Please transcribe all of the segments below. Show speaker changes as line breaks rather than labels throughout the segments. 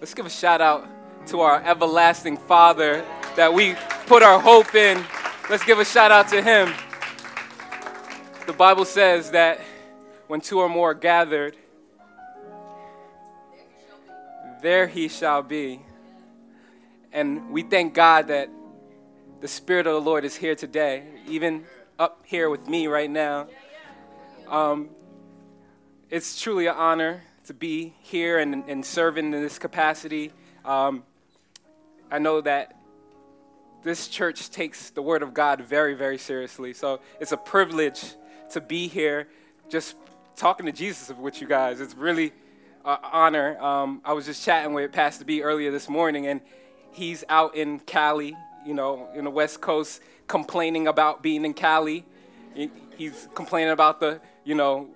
Let's give a shout out to our everlasting Father that we put our hope in. Let's give a shout out to Him. The Bible says that when two or more are gathered, there He shall be. And we thank God that the Spirit of the Lord is here today, even up here with me right now. Um, it's truly an honor to be here and, and serving in this capacity. Um, I know that this church takes the Word of God very, very seriously. So it's a privilege to be here just talking to Jesus with you guys. It's really an honor. Um, I was just chatting with Pastor B earlier this morning, and he's out in Cali, you know, in the West Coast, complaining about being in Cali. He's complaining about the, you know,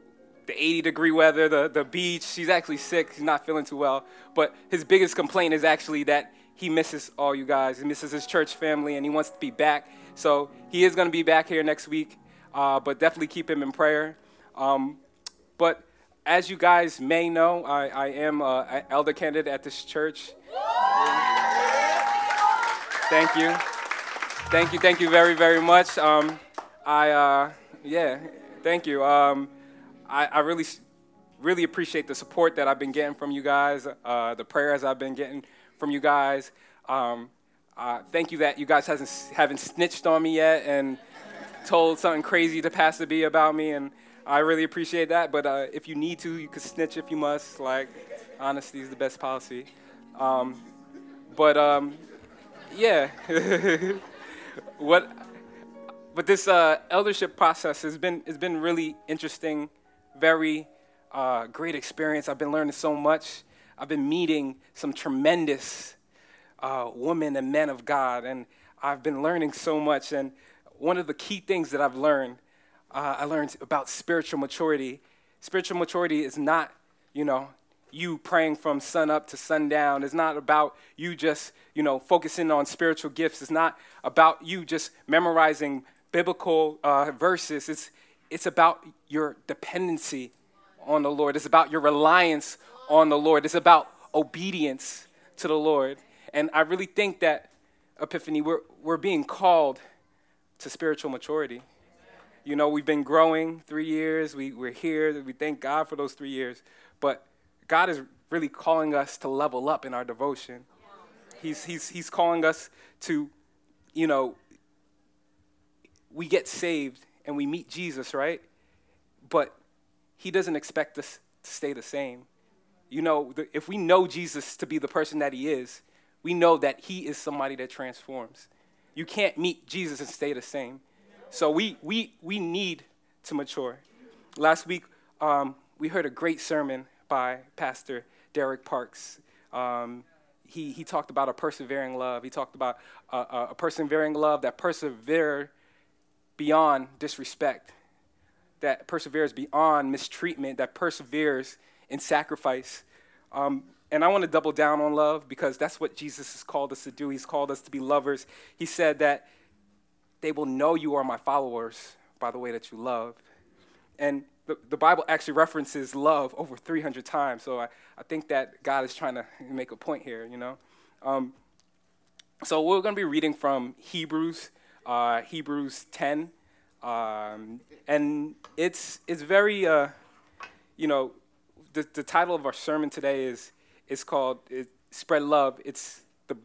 the 80 degree weather, the, the beach. He's actually sick. He's not feeling too well. But his biggest complaint is actually that he misses all you guys. He misses his church family and he wants to be back. So he is going to be back here next week. Uh, but definitely keep him in prayer. Um, but as you guys may know, I, I am an elder candidate at this church. Thank you. Thank you. Thank you very, very much. Um, I, uh, yeah, thank you. Um, I, I really, really appreciate the support that I've been getting from you guys, uh, the prayers I've been getting from you guys. Um, uh, thank you that you guys hasn't, haven't snitched on me yet and told something crazy to Pastor B about me, and I really appreciate that. But uh, if you need to, you can snitch if you must. Like, honesty is the best policy. Um, but um, yeah, what? But this uh, eldership process has been has been really interesting very uh, great experience. I've been learning so much. I've been meeting some tremendous uh, women and men of God, and I've been learning so much. And one of the key things that I've learned, uh, I learned about spiritual maturity. Spiritual maturity is not, you know, you praying from sun up to sundown. It's not about you just, you know, focusing on spiritual gifts. It's not about you just memorizing biblical uh, verses. It's, it's about your dependency on the Lord. It's about your reliance on the Lord. It's about obedience to the Lord. And I really think that, Epiphany, we're, we're being called to spiritual maturity. You know, we've been growing three years, we, we're here, we thank God for those three years. But God is really calling us to level up in our devotion. He's, he's, he's calling us to, you know, we get saved and we meet Jesus, right? But he doesn't expect us to stay the same. You know, if we know Jesus to be the person that he is, we know that he is somebody that transforms. You can't meet Jesus and stay the same. So we, we, we need to mature. Last week, um, we heard a great sermon by Pastor Derek Parks. Um, he, he talked about a persevering love. He talked about a, a persevering love that persevered beyond disrespect, that perseveres beyond mistreatment, that perseveres in sacrifice. Um, and I want to double down on love because that's what Jesus has called us to do. He's called us to be lovers. He said that they will know you are my followers by the way that you love. And the, the Bible actually references love over 300 times. So I, I think that God is trying to make a point here, you know. Um, so we're going to be reading from Hebrews uh, Hebrews 10. Um, and it's, it's very, uh, you know, the, the title of our sermon today is, is called it, Spread Love. It's the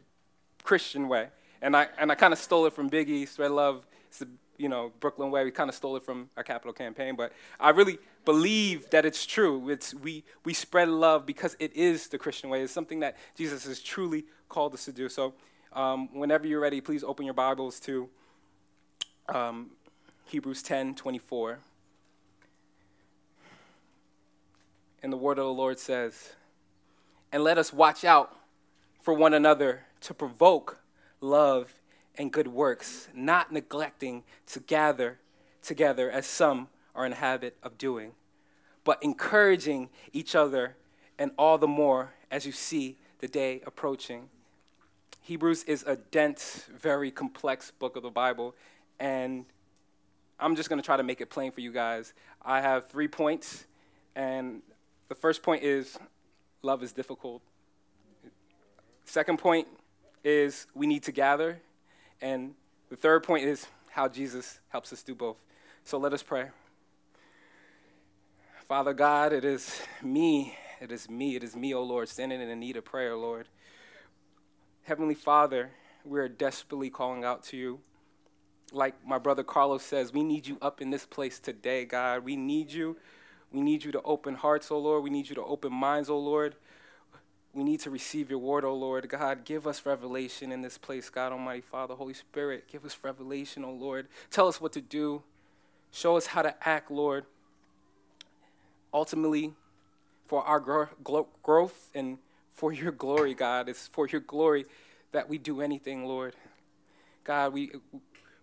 Christian way. And I, and I kind of stole it from Biggie, Spread Love. It's the, you know, Brooklyn way. We kind of stole it from our capital campaign. But I really believe that it's true. It's, we, we spread love because it is the Christian way. It's something that Jesus has truly called us to do. So um, whenever you're ready, please open your Bibles to um, Hebrews 10 24. And the word of the Lord says, And let us watch out for one another to provoke love and good works, not neglecting to gather together as some are in the habit of doing, but encouraging each other, and all the more as you see the day approaching. Hebrews is a dense, very complex book of the Bible, and I'm just going to try to make it plain for you guys. I have three points, and the first point is love is difficult. Second point is we need to gather. And the third point is how Jesus helps us do both. So let us pray. Father God, it is me, it is me, it is me, O oh Lord, standing in need of prayer, Lord. Heavenly Father, we are desperately calling out to you. Like my brother Carlos says, we need you up in this place today, God. We need you. We need you to open hearts, O oh Lord. We need you to open minds, O oh Lord. We need to receive your word, O Lord. God, give us revelation in this place, God Almighty Father, Holy Spirit. Give us revelation, O Lord. Tell us what to do. Show us how to act, Lord ultimately for our growth and for your glory, God. It's for your glory that we do anything, Lord. God, we,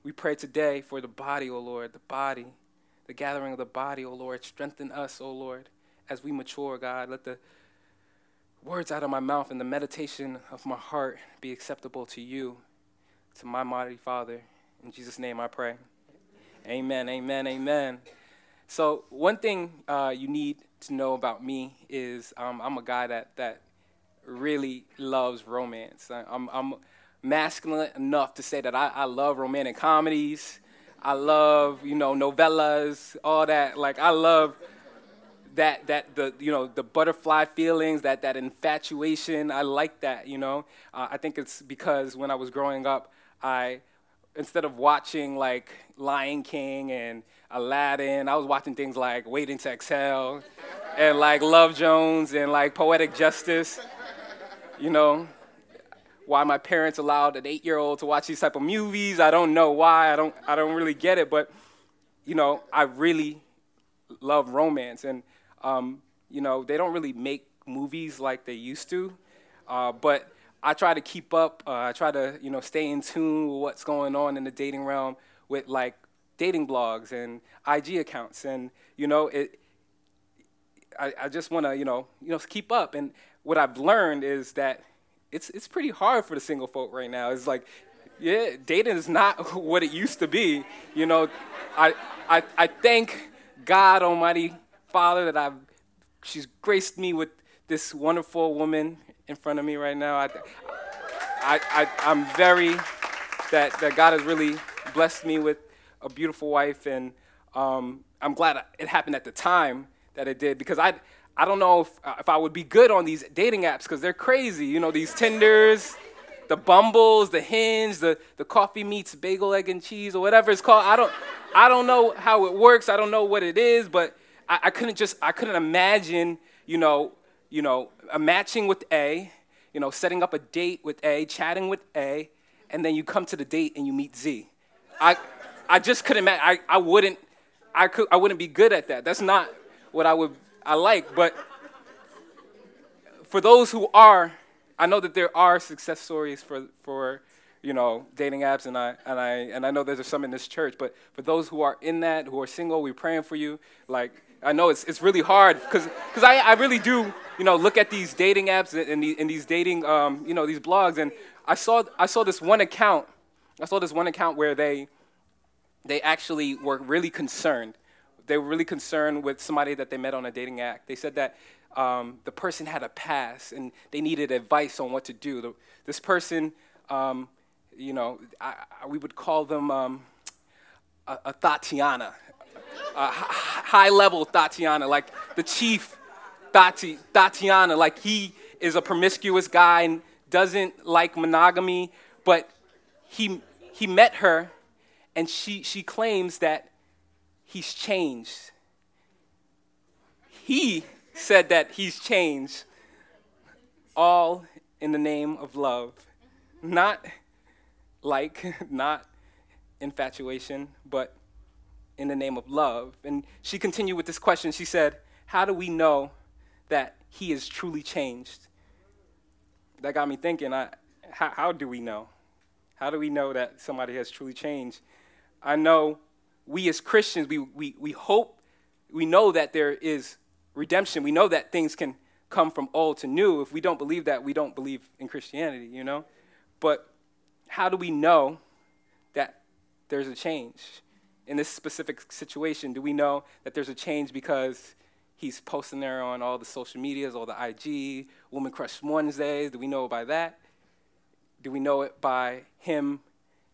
we pray today for the body, O Lord, the body, the gathering of the body, O Lord. Strengthen us, O Lord, as we mature, God. Let the words out of my mouth and the meditation of my heart be acceptable to you, to my mighty Father. In Jesus' name I pray. Amen, amen, amen. So one thing uh, you need to know about me is um, I'm a guy that that really loves romance. I'm, I'm masculine enough to say that I, I love romantic comedies. I love you know novellas, all that. Like I love that that the you know the butterfly feelings, that that infatuation. I like that. You know, uh, I think it's because when I was growing up, I instead of watching like Lion King and Aladdin. I was watching things like Waiting to Exhale and like Love Jones and like Poetic Justice. You know, why my parents allowed an eight-year-old to watch these type of movies. I don't know why. I don't. I don't really get it. But you know, I really love romance, and um, you know, they don't really make movies like they used to. Uh, but I try to keep up. Uh, I try to you know stay in tune with what's going on in the dating realm with like dating blogs and IG accounts, and you know, it. I, I just want to, you know, you know, keep up. And what I've learned is that it's it's pretty hard for the single folk right now. It's like, yeah, dating is not what it used to be. You know, I I I thank God Almighty Father that I've she's graced me with this wonderful woman in front of me right now. I, I, I, I'm very, that, that God has really blessed me with a beautiful wife, and um, I'm glad it happened at the time that it did because I, I don't know if, uh, if I would be good on these dating apps because they're crazy. You know, these Tinders, the Bumbles, the Hinge, the, the coffee meets bagel, egg, and cheese, or whatever it's called. I don't, I don't know how it works. I don't know what it is, but I, I couldn't just, I couldn't imagine, you know, you know, a matching with A, you know, setting up a date with A, chatting with A, and then you come to the date and you meet Z. I, I just couldn't. I, I wouldn't. I could. I wouldn't be good at that. That's not what I would. I like. But for those who are, I know that there are success stories for for you know dating apps, and I and I and I know there's some in this church. But for those who are in that, who are single, we're praying for you. Like I know it's it's really hard because I I really do you know look at these dating apps and, these, and these dating um you know these blogs, and I saw I saw this one account. I saw this one account where they they actually were really concerned. They were really concerned with somebody that they met on a dating app. They said that um, the person had a past and they needed advice on what to do. The, this person, um, you know, I, I, we would call them um, a, a, Tatiana, a high level Tatiana, like the chief Tati, Tatiana. Like he is a promiscuous guy and doesn't like monogamy, but he, he met her and she, she claims that he's changed. He said that he's changed, all in the name of love. Not like, not infatuation, but in the name of love. And she continued with this question. She said, How do we know that he is truly changed? That got me thinking, I, how, how do we know? How do we know that somebody has truly changed? I know we as Christians, we, we, we hope, we know that there is redemption. We know that things can come from old to new. If we don't believe that, we don't believe in Christianity, you know? But how do we know that there's a change? In this specific situation, do we know that there's a change because he's posting there on all the social medias, all the IG, Woman Crush Wednesdays? Do we know by that? Do we know it by him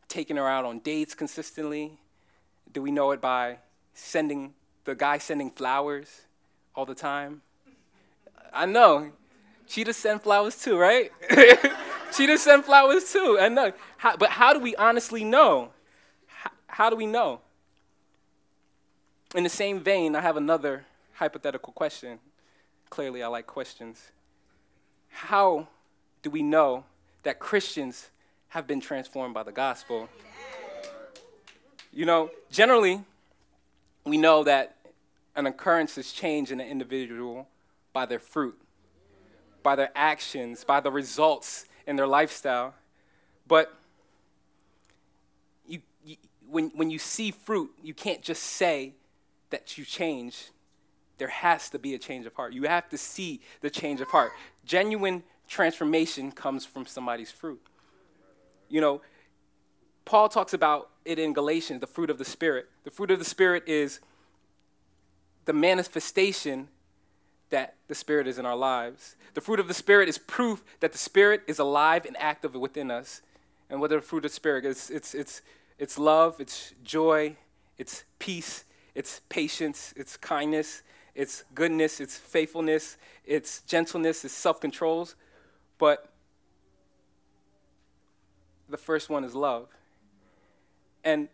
taking her out on dates consistently? Do we know it by sending the guy sending flowers all the time? I know. Cheetahs send flowers too, right? Cheetahs send flowers too. I know. How, but how do we honestly know? How, how do we know? In the same vein, I have another hypothetical question. Clearly, I like questions. How do we know that Christians have been transformed by the gospel? You know, generally, we know that an occurrence is changed in an individual by their fruit, by their actions, by the results in their lifestyle. But you, you, when, when you see fruit, you can't just say that you change. There has to be a change of heart. You have to see the change of heart. Genuine transformation comes from somebody's fruit. You know, Paul talks about it in Galatians, the fruit of the Spirit. The fruit of the Spirit is the manifestation that the Spirit is in our lives. The fruit of the Spirit is proof that the Spirit is alive and active within us. And what are the fruit of the Spirit is, it's, it's, it's love, it's joy, it's peace, it's patience, it's kindness, it's goodness, it's faithfulness, it's gentleness, it's self control. But the first one is love. And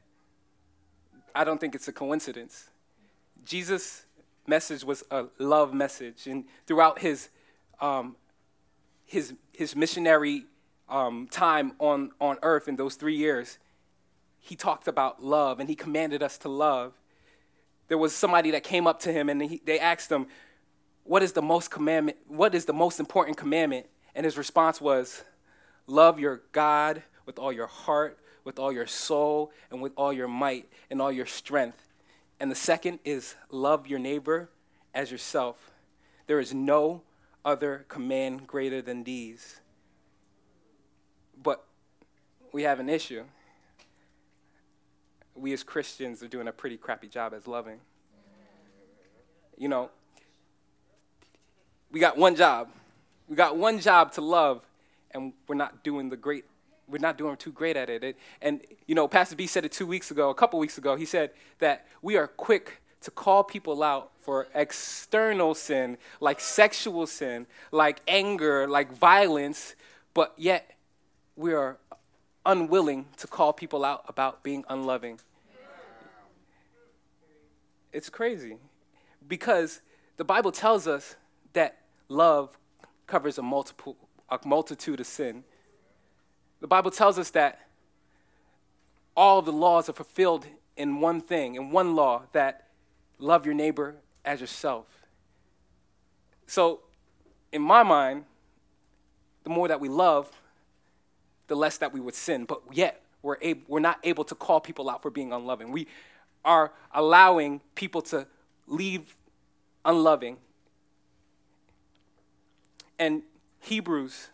I don't think it's a coincidence. Jesus' message was a love message. And throughout his, um, his, his missionary um, time on, on earth in those three years, he talked about love and he commanded us to love. There was somebody that came up to him and he, they asked him, what is the most commandment? What is the most important commandment? And his response was, Love your God with all your heart, with all your soul, and with all your might and all your strength. And the second is love your neighbor as yourself. There is no other command greater than these. But we have an issue. We as Christians are doing a pretty crappy job as loving. You know, we got one job. We got one job to love, and we're not doing the great we're not doing too great at it. it. And, you know, Pastor B said it two weeks ago, a couple weeks ago. He said that we are quick to call people out for external sin, like sexual sin, like anger, like violence, but yet we are unwilling to call people out about being unloving. It's crazy because the Bible tells us that love covers a multiple a multitude of sin. The Bible tells us that all of the laws are fulfilled in one thing, in one law, that love your neighbor as yourself. So, in my mind, the more that we love, the less that we would sin. But yet, we're, we're not able to call people out for being unloving. We are allowing people to leave unloving. And Hebrews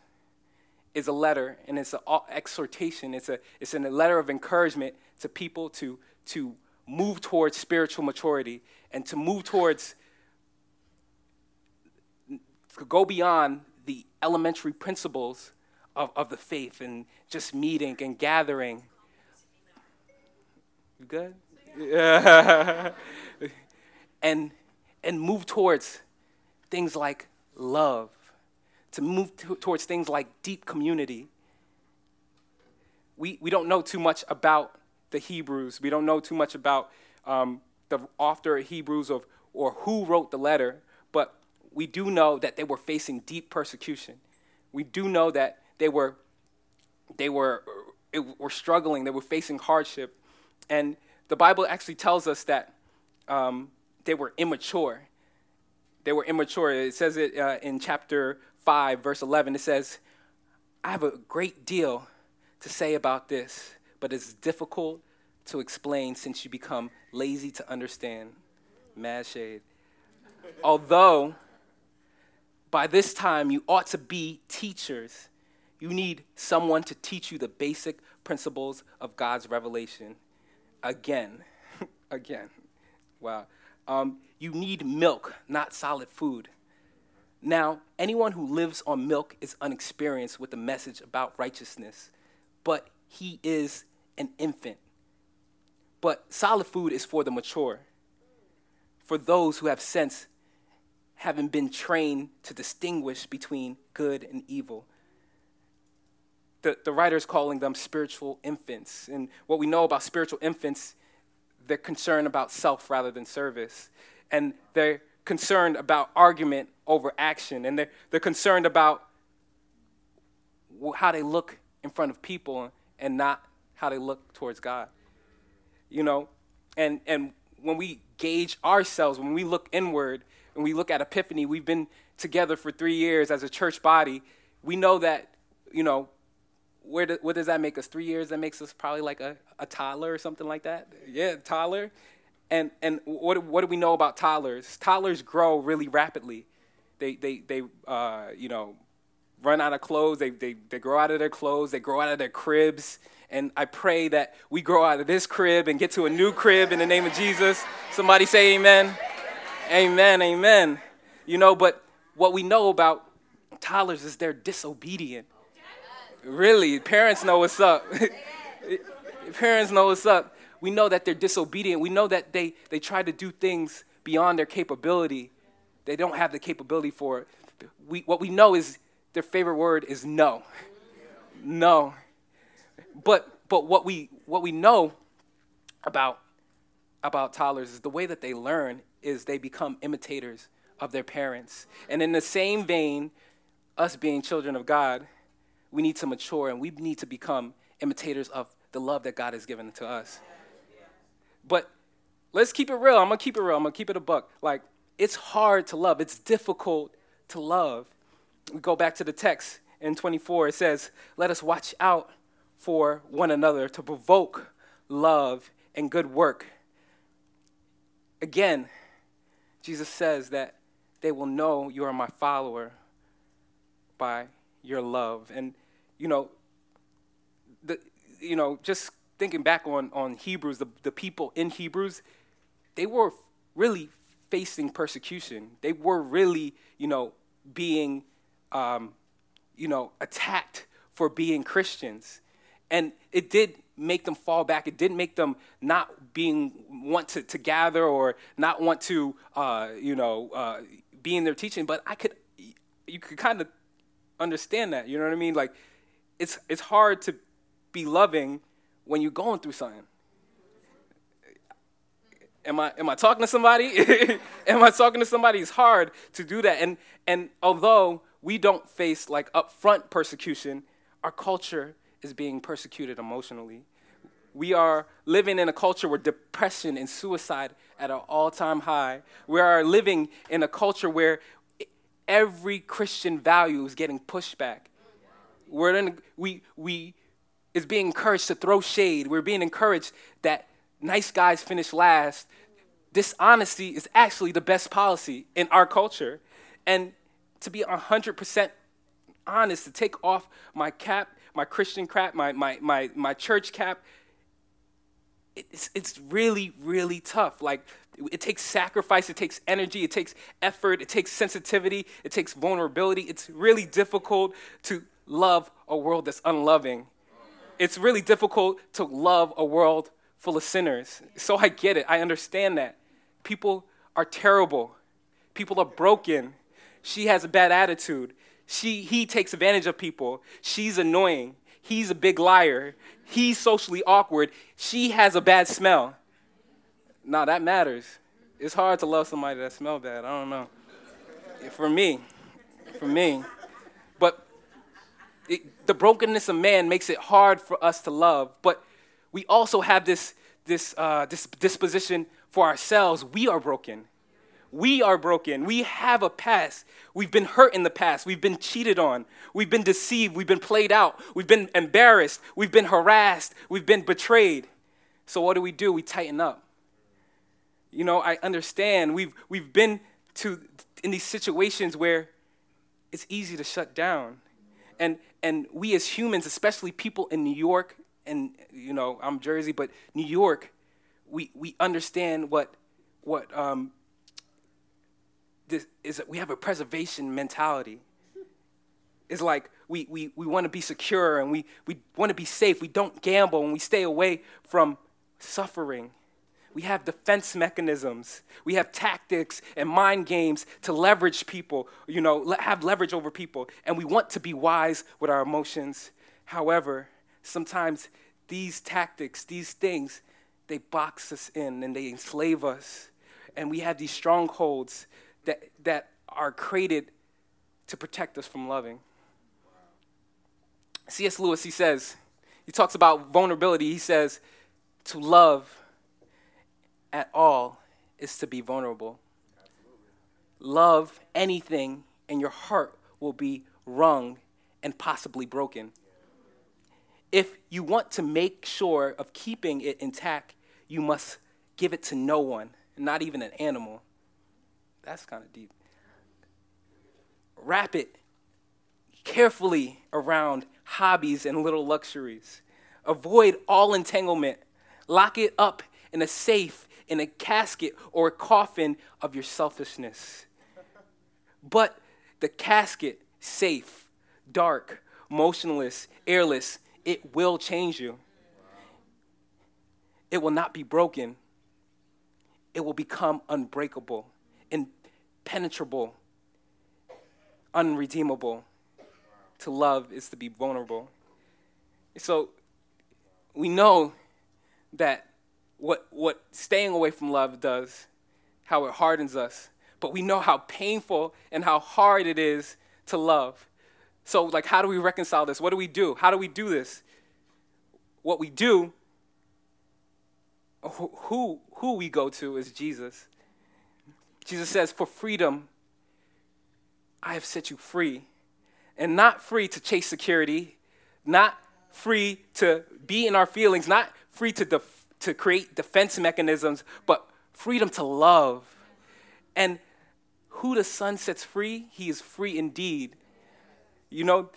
is a letter and it's an exhortation. It's a, it's a letter of encouragement to people to, to move towards spiritual maturity and to move towards, to go beyond the elementary principles of, of the faith and just meeting and gathering. You good? Yeah. and, and move towards things like love to move to, towards things like deep community. We, we don't know too much about the Hebrews. We don't know too much about um, the author of Hebrews of, or who wrote the letter, but we do know that they were facing deep persecution. We do know that they were, they were, were struggling, they were facing hardship. And the Bible actually tells us that um, they were immature. They were immature. It says it uh, in chapter 5, verse 11, it says, I have a great deal to say about this, but it's difficult to explain since you become lazy to understand. Mad shade. Although, by this time, you ought to be teachers. You need someone to teach you the basic principles of God's revelation. Again, again. Wow. Um, you need milk, not solid food. Now, anyone who lives on milk is unexperienced with the message about righteousness, but he is an infant. But solid food is for the mature, for those who have sense, having been trained to distinguish between good and evil. The, the writer is calling them spiritual infants. And what we know about spiritual infants, they're concerned about self rather than service. And they're concerned about argument over action, and they're, they're concerned about how they look in front of people and not how they look towards God. You know, and and when we gauge ourselves, when we look inward, and we look at Epiphany, we've been together for three years as a church body. We know that, you know, where do, what does that make us? Three years? That makes us probably like a, a toddler or something like that. Yeah, toddler. And, and what, what do we know about toddlers? Toddlers grow really rapidly. They, they, they uh, you know, run out of clothes. They, they, they grow out of their clothes. They grow out of their cribs. And I pray that we grow out of this crib and get to a new crib in the name of Jesus. Somebody say amen. Amen, amen. You know, but what we know about toddlers is they're disobedient. Really, parents know what's up. parents know what's up we know that they're disobedient. We know that they, they try to do things beyond their capability. They don't have the capability for it. We, what we know is their favorite word is no. No. But, but what, we, what we know about, about toddlers is the way that they learn is they become imitators of their parents. And in the same vein, us being children of God, we need to mature and we need to become imitators of the love that God has given to us. But let's keep it real. I'm gonna keep it real. I'm gonna keep it a buck. Like, it's hard to love, it's difficult to love. We go back to the text in 24. It says, Let us watch out for one another to provoke love and good work. Again, Jesus says that they will know you are my follower by your love. And, you know, the, you know, just thinking back on, on Hebrews, the, the people in Hebrews, they were really facing persecution. They were really, you know, being, um, you know, attacked for being Christians. And it did make them fall back. It didn't make them not being want to, to gather or not want to, uh, you know, uh, be in their teaching. But I could, you could kind of understand that. You know what I mean? Like, it's it's hard to be loving when you're going through something. Am I, am I talking to somebody? am I talking to somebody? It's hard to do that. And, and although we don't face like upfront persecution, our culture is being persecuted emotionally. We are living in a culture where depression and suicide at an all-time high. We are living in a culture where every Christian value is getting pushed back. We're in, we, we, is being encouraged to throw shade. We're being encouraged that nice guys finish last. Dishonesty is actually the best policy in our culture. And to be 100% honest, to take off my cap, my Christian cap, my, my, my, my church cap, it's, it's really, really tough. Like, it takes sacrifice, it takes energy, it takes effort, it takes sensitivity, it takes vulnerability. It's really difficult to love a world that's unloving it's really difficult to love a world full of sinners. So I get it. I understand that. People are terrible. People are broken. She has a bad attitude. She, he takes advantage of people. She's annoying. He's a big liar. He's socially awkward. She has a bad smell. Now that matters. It's hard to love somebody that smells bad. I don't know. For me, for me. The brokenness of man makes it hard for us to love, but we also have this, this, uh, this disposition for ourselves. We are broken. We are broken. We have a past. We've been hurt in the past. We've been cheated on. We've been deceived. We've been played out. We've been embarrassed. We've been harassed. We've been betrayed. So, what do we do? We tighten up. You know, I understand. We've, we've been to, in these situations where it's easy to shut down. And, and we as humans, especially people in New York, and you know, I'm Jersey, but New York, we, we understand what, what um, this, is that we have a preservation mentality. It's like we, we, we want to be secure and we, we want to be safe. We don't gamble and we stay away from suffering. We have defense mechanisms. We have tactics and mind games to leverage people, you know, have leverage over people. And we want to be wise with our emotions. However, sometimes these tactics, these things, they box us in and they enslave us. And we have these strongholds that, that are created to protect us from loving. C.S. Lewis, he says, he talks about vulnerability. He says, to love at all is to be vulnerable. Love anything, and your heart will be wrung and possibly broken. If you want to make sure of keeping it intact, you must give it to no one, not even an animal. That's kind of deep. Wrap it carefully around hobbies and little luxuries. Avoid all entanglement. Lock it up in a safe in a casket or a coffin of your selfishness. But the casket, safe, dark, motionless, airless, it will change you. It will not be broken. It will become unbreakable, impenetrable, unredeemable. To love is to be vulnerable. So we know that what, what staying away from love does, how it hardens us. But we know how painful and how hard it is to love. So, like, how do we reconcile this? What do we do? How do we do this? What we do, who, who we go to is Jesus. Jesus says, For freedom, I have set you free. And not free to chase security, not free to be in our feelings, not free to def- to create defense mechanisms, but freedom to love. And who the Son sets free, he is free indeed. You know,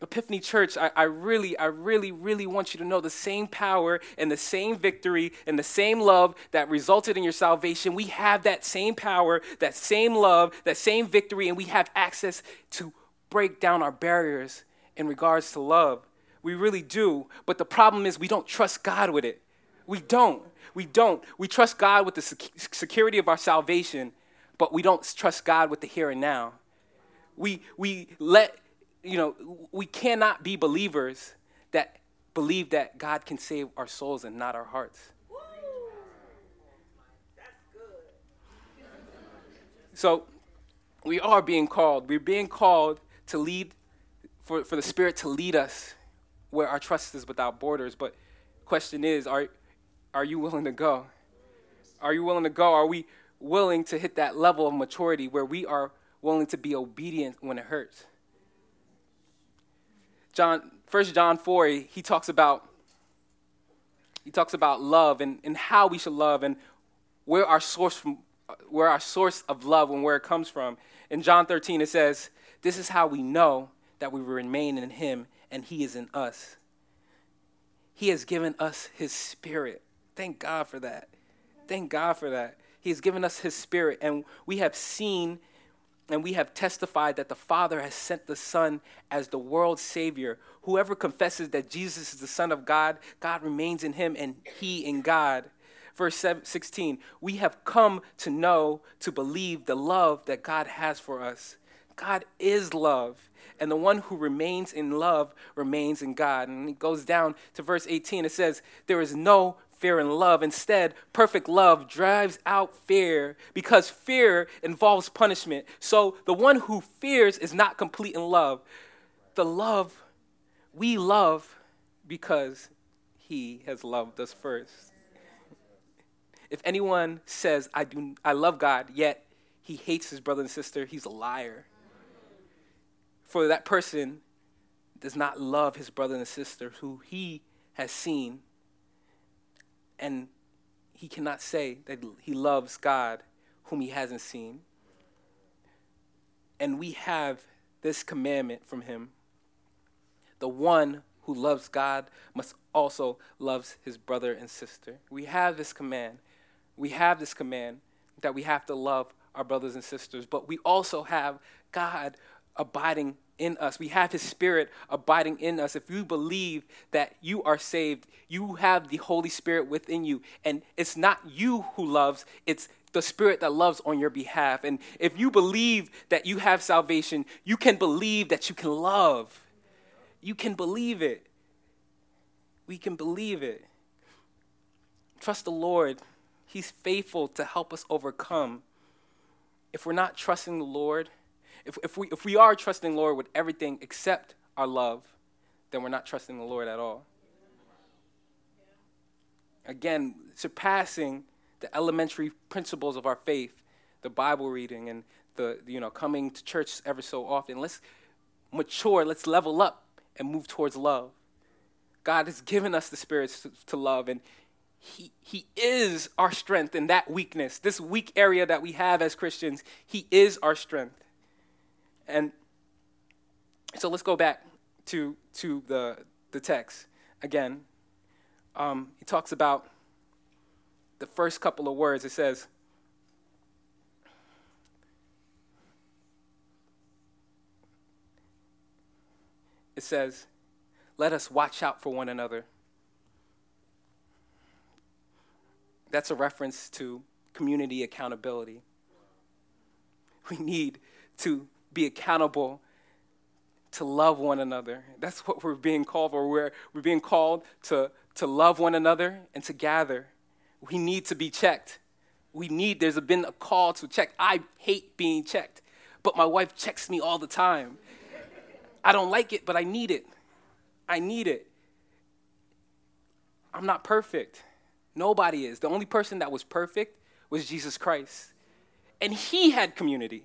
Epiphany Church, I, I, really, I really, really want you to know the same power and the same victory and the same love that resulted in your salvation. We have that same power, that same love, that same victory, and we have access to break down our barriers in regards to love. We really do. But the problem is, we don't trust God with it. We don't. We don't. We trust God with the security of our salvation, but we don't trust God with the here and now. We, we let, you know, we cannot be believers that believe that God can save our souls and not our hearts. So we are being called. We're being called to lead, for, for the Spirit to lead us where our trust is without borders. But question is, are, are you willing to go? Are you willing to go? Are we willing to hit that level of maturity where we are willing to be obedient when it hurts? John, First John 4, he talks about he talks about love and, and how we should love and where our source from where our source of love and where it comes from. In John 13 it says, This is how we know that we remain in him and he is in us. He has given us his spirit. Thank God for that. Thank God for that. He's given us His Spirit, and we have seen and we have testified that the Father has sent the Son as the world's Savior. Whoever confesses that Jesus is the Son of God, God remains in him and he in God. Verse 16, we have come to know, to believe the love that God has for us. God is love, and the one who remains in love remains in God. And it goes down to verse 18. It says, There is no fear and love. Instead, perfect love drives out fear because fear involves punishment. So the one who fears is not complete in love. The love, we love because he has loved us first. If anyone says, I, do, I love God, yet he hates his brother and sister, he's a liar. For that person does not love his brother and sister who he has seen and he cannot say that he loves God whom he hasn't seen. And we have this commandment from him. The one who loves God must also loves his brother and sister. We have this command. We have this command that we have to love our brothers and sisters, but we also have God abiding in us. We have His Spirit abiding in us. If you believe that you are saved, you have the Holy Spirit within you. And it's not you who loves, it's the Spirit that loves on your behalf. And if you believe that you have salvation, you can believe that you can love. You can believe it. We can believe it. Trust the Lord. He's faithful to help us overcome. If we're not trusting the Lord, if, if, we, if we are trusting the Lord with everything except our love, then we're not trusting the Lord at all. Again, surpassing the elementary principles of our faith, the Bible reading and the you know coming to church ever so often. Let's mature, let's level up and move towards love. God has given us the spirit to, to love and he, he is our strength in that weakness, this weak area that we have as Christians. He is our strength. And so let's go back to, to the, the text again. Um, he talks about the first couple of words. It says, it says, let us watch out for one another. That's a reference to community accountability. We need to be accountable to love one another. That's what we're being called for. We're, we're being called to, to love one another and to gather. We need to be checked. We need, there's been a call to check. I hate being checked, but my wife checks me all the time. I don't like it, but I need it. I need it. I'm not perfect. Nobody is. The only person that was perfect was Jesus Christ. And he had community.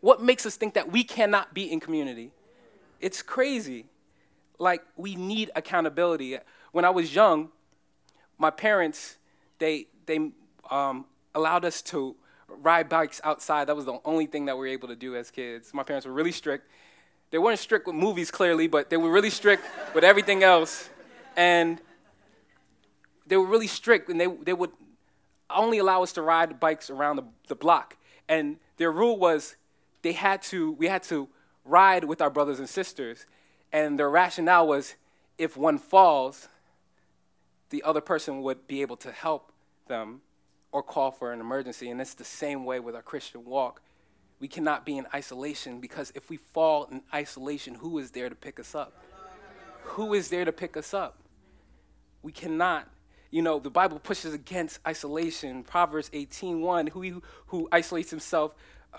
What makes us think that we cannot be in community? It's crazy. Like, we need accountability. When I was young, my parents, they, they um, allowed us to ride bikes outside. That was the only thing that we were able to do as kids. My parents were really strict. They weren't strict with movies, clearly, but they were really strict with everything else. And they were really strict, and they, they would only allow us to ride bikes around the, the block. And their rule was they had to, we had to ride with our brothers and sisters. And their rationale was if one falls, the other person would be able to help them or call for an emergency. And it's the same way with our Christian walk. We cannot be in isolation because if we fall in isolation, who is there to pick us up? Who is there to pick us up? We cannot. You know, the Bible pushes against isolation. Proverbs 18:1, who, who isolates himself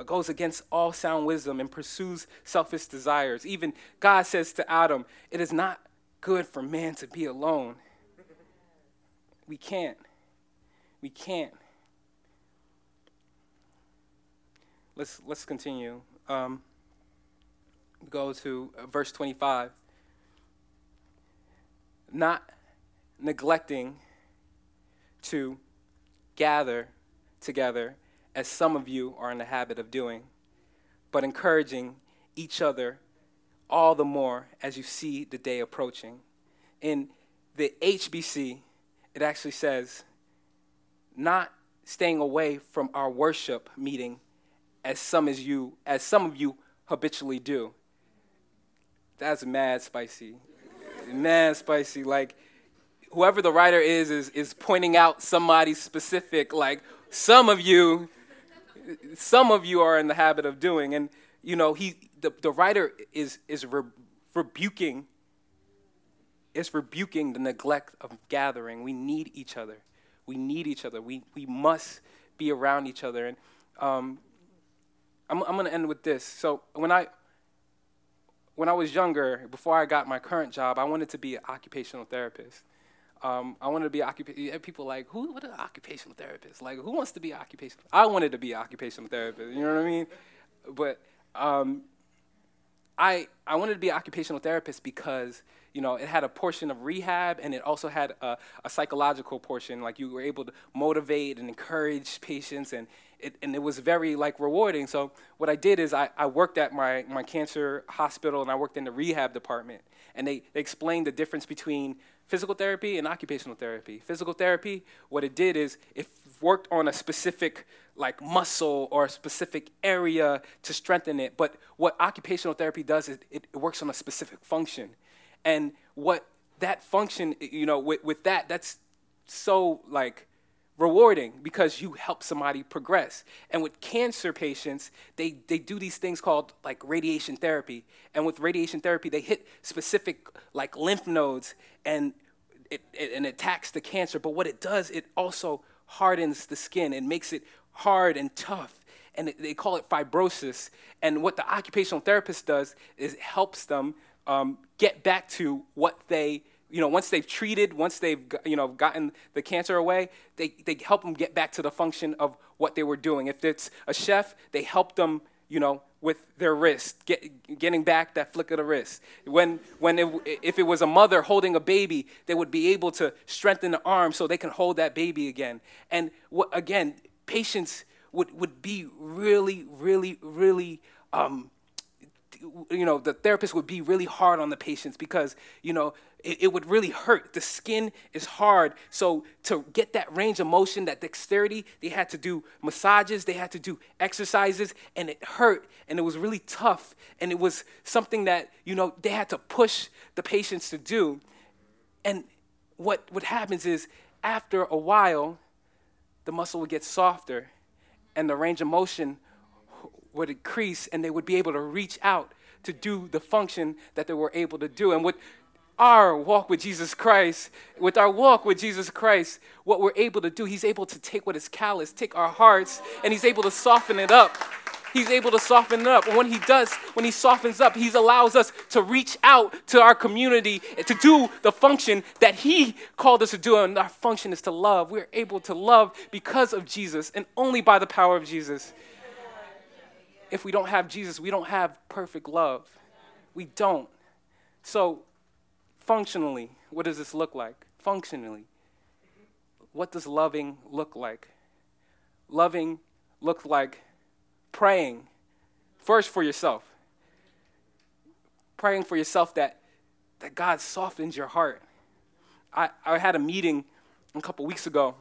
goes against all sound wisdom and pursues selfish desires. Even God says to Adam, It is not good for man to be alone. We can't. We can't. Let's, let's continue. Um, go to uh, verse 25. Not neglecting to gather together as some of you are in the habit of doing, but encouraging each other all the more as you see the day approaching. In the HBC, it actually says, not staying away from our worship meeting as some as you as some of you habitually do. That's mad spicy. mad spicy. Like whoever the writer is is is pointing out somebody specific, like some of you some of you are in the habit of doing. And, you know, he, the, the writer is, is re- rebuking, is rebuking the neglect of gathering. We need each other. We need each other. We, we must be around each other. And um, I'm, I'm going to end with this. So when I, when I was younger, before I got my current job, I wanted to be an occupational therapist. Um, I wanted to be occupational. People like who? What an occupational therapist? Like who wants to be occupational? I wanted to be occupational therapist. You know what I mean? But um, I I wanted to be occupational therapist because you know it had a portion of rehab and it also had a, a psychological portion. Like you were able to motivate and encourage patients and it, and it was very like rewarding. So what I did is I, I worked at my, my cancer hospital and I worked in the rehab department. And they, they explained the difference between physical therapy and occupational therapy. Physical therapy, what it did is it worked on a specific like muscle or a specific area to strengthen it. But what occupational therapy does is it, it works on a specific function. And what that function, you know, with, with that, that's so like rewarding because you help somebody progress. And with cancer patients, they, they do these things called like radiation therapy. And with radiation therapy, they hit specific like lymph nodes and it, it, and attacks the cancer. But what it does, it also hardens the skin. It makes it hard and tough. And it, they call it fibrosis. And what the occupational therapist does is helps them um, get back to what they you know, once they've treated, once they've, you know, gotten the cancer away, they, they help them get back to the function of what they were doing. If it's a chef, they help them, you know, with their wrist, get, getting back that flick of the wrist. When, when it, if it was a mother holding a baby, they would be able to strengthen the arm so they can hold that baby again. And what, again, patients would, would be really, really, really um, you know, the therapist would be really hard on the patients because, you know, it, it, would really hurt. The skin is hard. So to get that range of motion, that dexterity, they had to do massages, they had to do exercises, and it hurt, and it was really tough. And it was something that, you know, they had to push the patients to do. And what, what happens is after a while, the muscle would get softer and the range of motion would increase and they would be able to reach out to do the function that they were able to do. And with our walk with Jesus Christ, with our walk with Jesus Christ, what we're able to do, He's able to take what is callous, take our hearts, and He's able to soften it up. He's able to soften it up. And when He does, when He softens up, He allows us to reach out to our community to do the function that He called us to do. And our function is to love. We're able to love because of Jesus and only by the power of Jesus if we don't have Jesus, we don't have perfect love. We don't. So, functionally, what does this look like? Functionally, what does loving look like? Loving looks like praying first for yourself. Praying for yourself that, that God softens your heart. I, I had a meeting a couple weeks ago,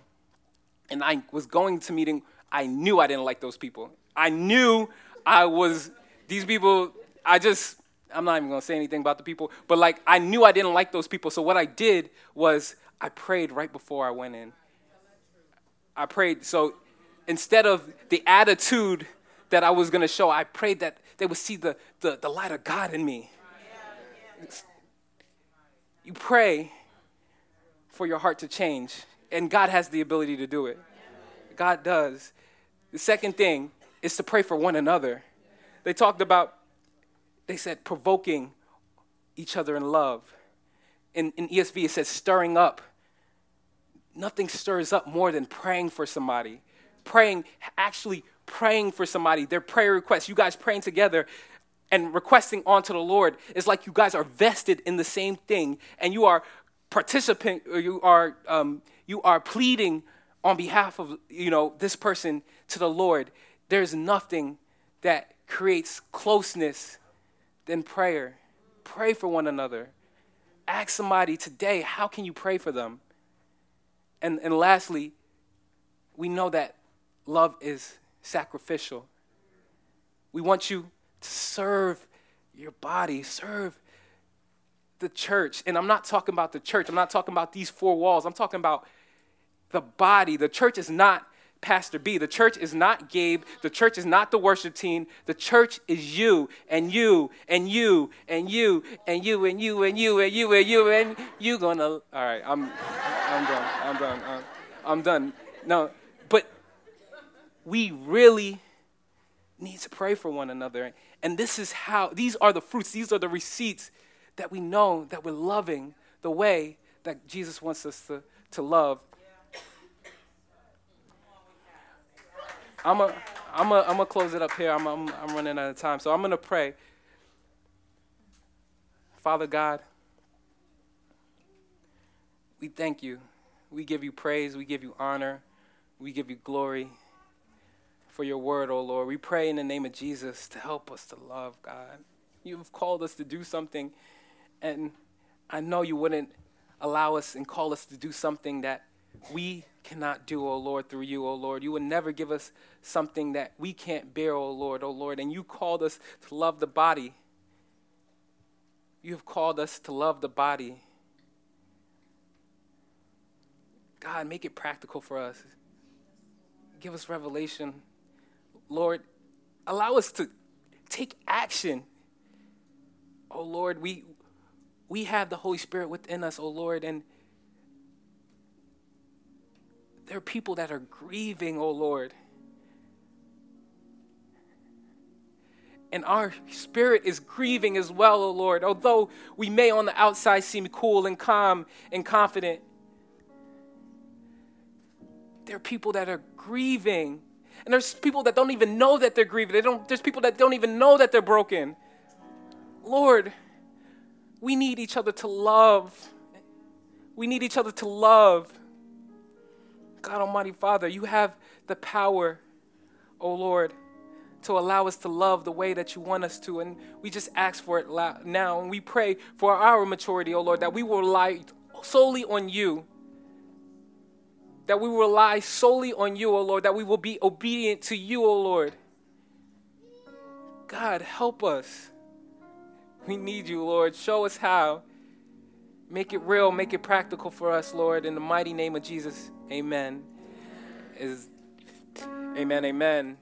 and I was going to meeting. I knew I didn't like those people. I knew I was, these people, I just, I'm not even gonna say anything about the people, but like I knew I didn't like those people. So what I did was I prayed right before I went in. I prayed. So instead of the attitude that I was gonna show, I prayed that they would see the, the, the light of God in me. You pray for your heart to change, and God has the ability to do it. God does. The second thing is to pray for one another. They talked about, they said, provoking each other in love. In, in ESV, it says stirring up. Nothing stirs up more than praying for somebody. Praying, actually praying for somebody, their prayer requests, you guys praying together and requesting onto the Lord is like you guys are vested in the same thing and you are participant or you are um, you are pleading on behalf of you know this person to the Lord there's nothing that creates closeness than prayer. Pray for one another. Ask somebody today, how can you pray for them? And, and lastly, we know that love is sacrificial. We want you to serve your body, serve the church. And I'm not talking about the church, I'm not talking about these four walls, I'm talking about the body. The church is not Pastor B. The church is not Gabe. The church is not the worship team. The church is you and you and you and you and you and you and you and you and you and you gonna. All right, I'm, I'm done. I'm done. I'm, I'm done. No, but we really need to pray for one another. And this is how, these are the fruits, these are the receipts that we know that we're loving the way that Jesus wants us to, to love I'm going I'm a, I'm to close it up here. I'm, I'm, I'm running out of time. So I'm to pray. Father God, we thank you. We give you praise. We give you honor. We give you glory for your word, oh Lord. We pray in the name of Jesus to help us to love, God. You've called us to do something, and I know you wouldn't allow us and call us to do something that we cannot do, O Lord, through you, O Lord. You would never give us something that we can't bear, O Lord, O Lord. And you called us to love the body. You have called us to love the body. God, make it practical for us. Give us revelation. Lord, allow us to take action. Oh Lord, we we have the Holy Spirit within us, oh Lord, and there are people that are grieving, oh Lord. And our spirit is grieving as well, oh Lord. Although we may on the outside seem cool and calm and confident, there are people that are grieving. And there's people that don't even know that they're grieving. They don't, there's people that don't even know that they're broken. Lord, we need each other to love. We need each other to love. God Almighty Father, you have the power, oh Lord, to allow us to love the way that you want us to. And we just ask for it now. And we pray for our maturity, oh Lord, that we will rely solely on you. That we will rely solely on you, oh Lord, that we will be obedient to you, oh Lord. God, help us. We need you, Lord. Show us how. Make it real, make it practical for us, Lord. In the mighty name of Jesus, amen. Is Amen, amen.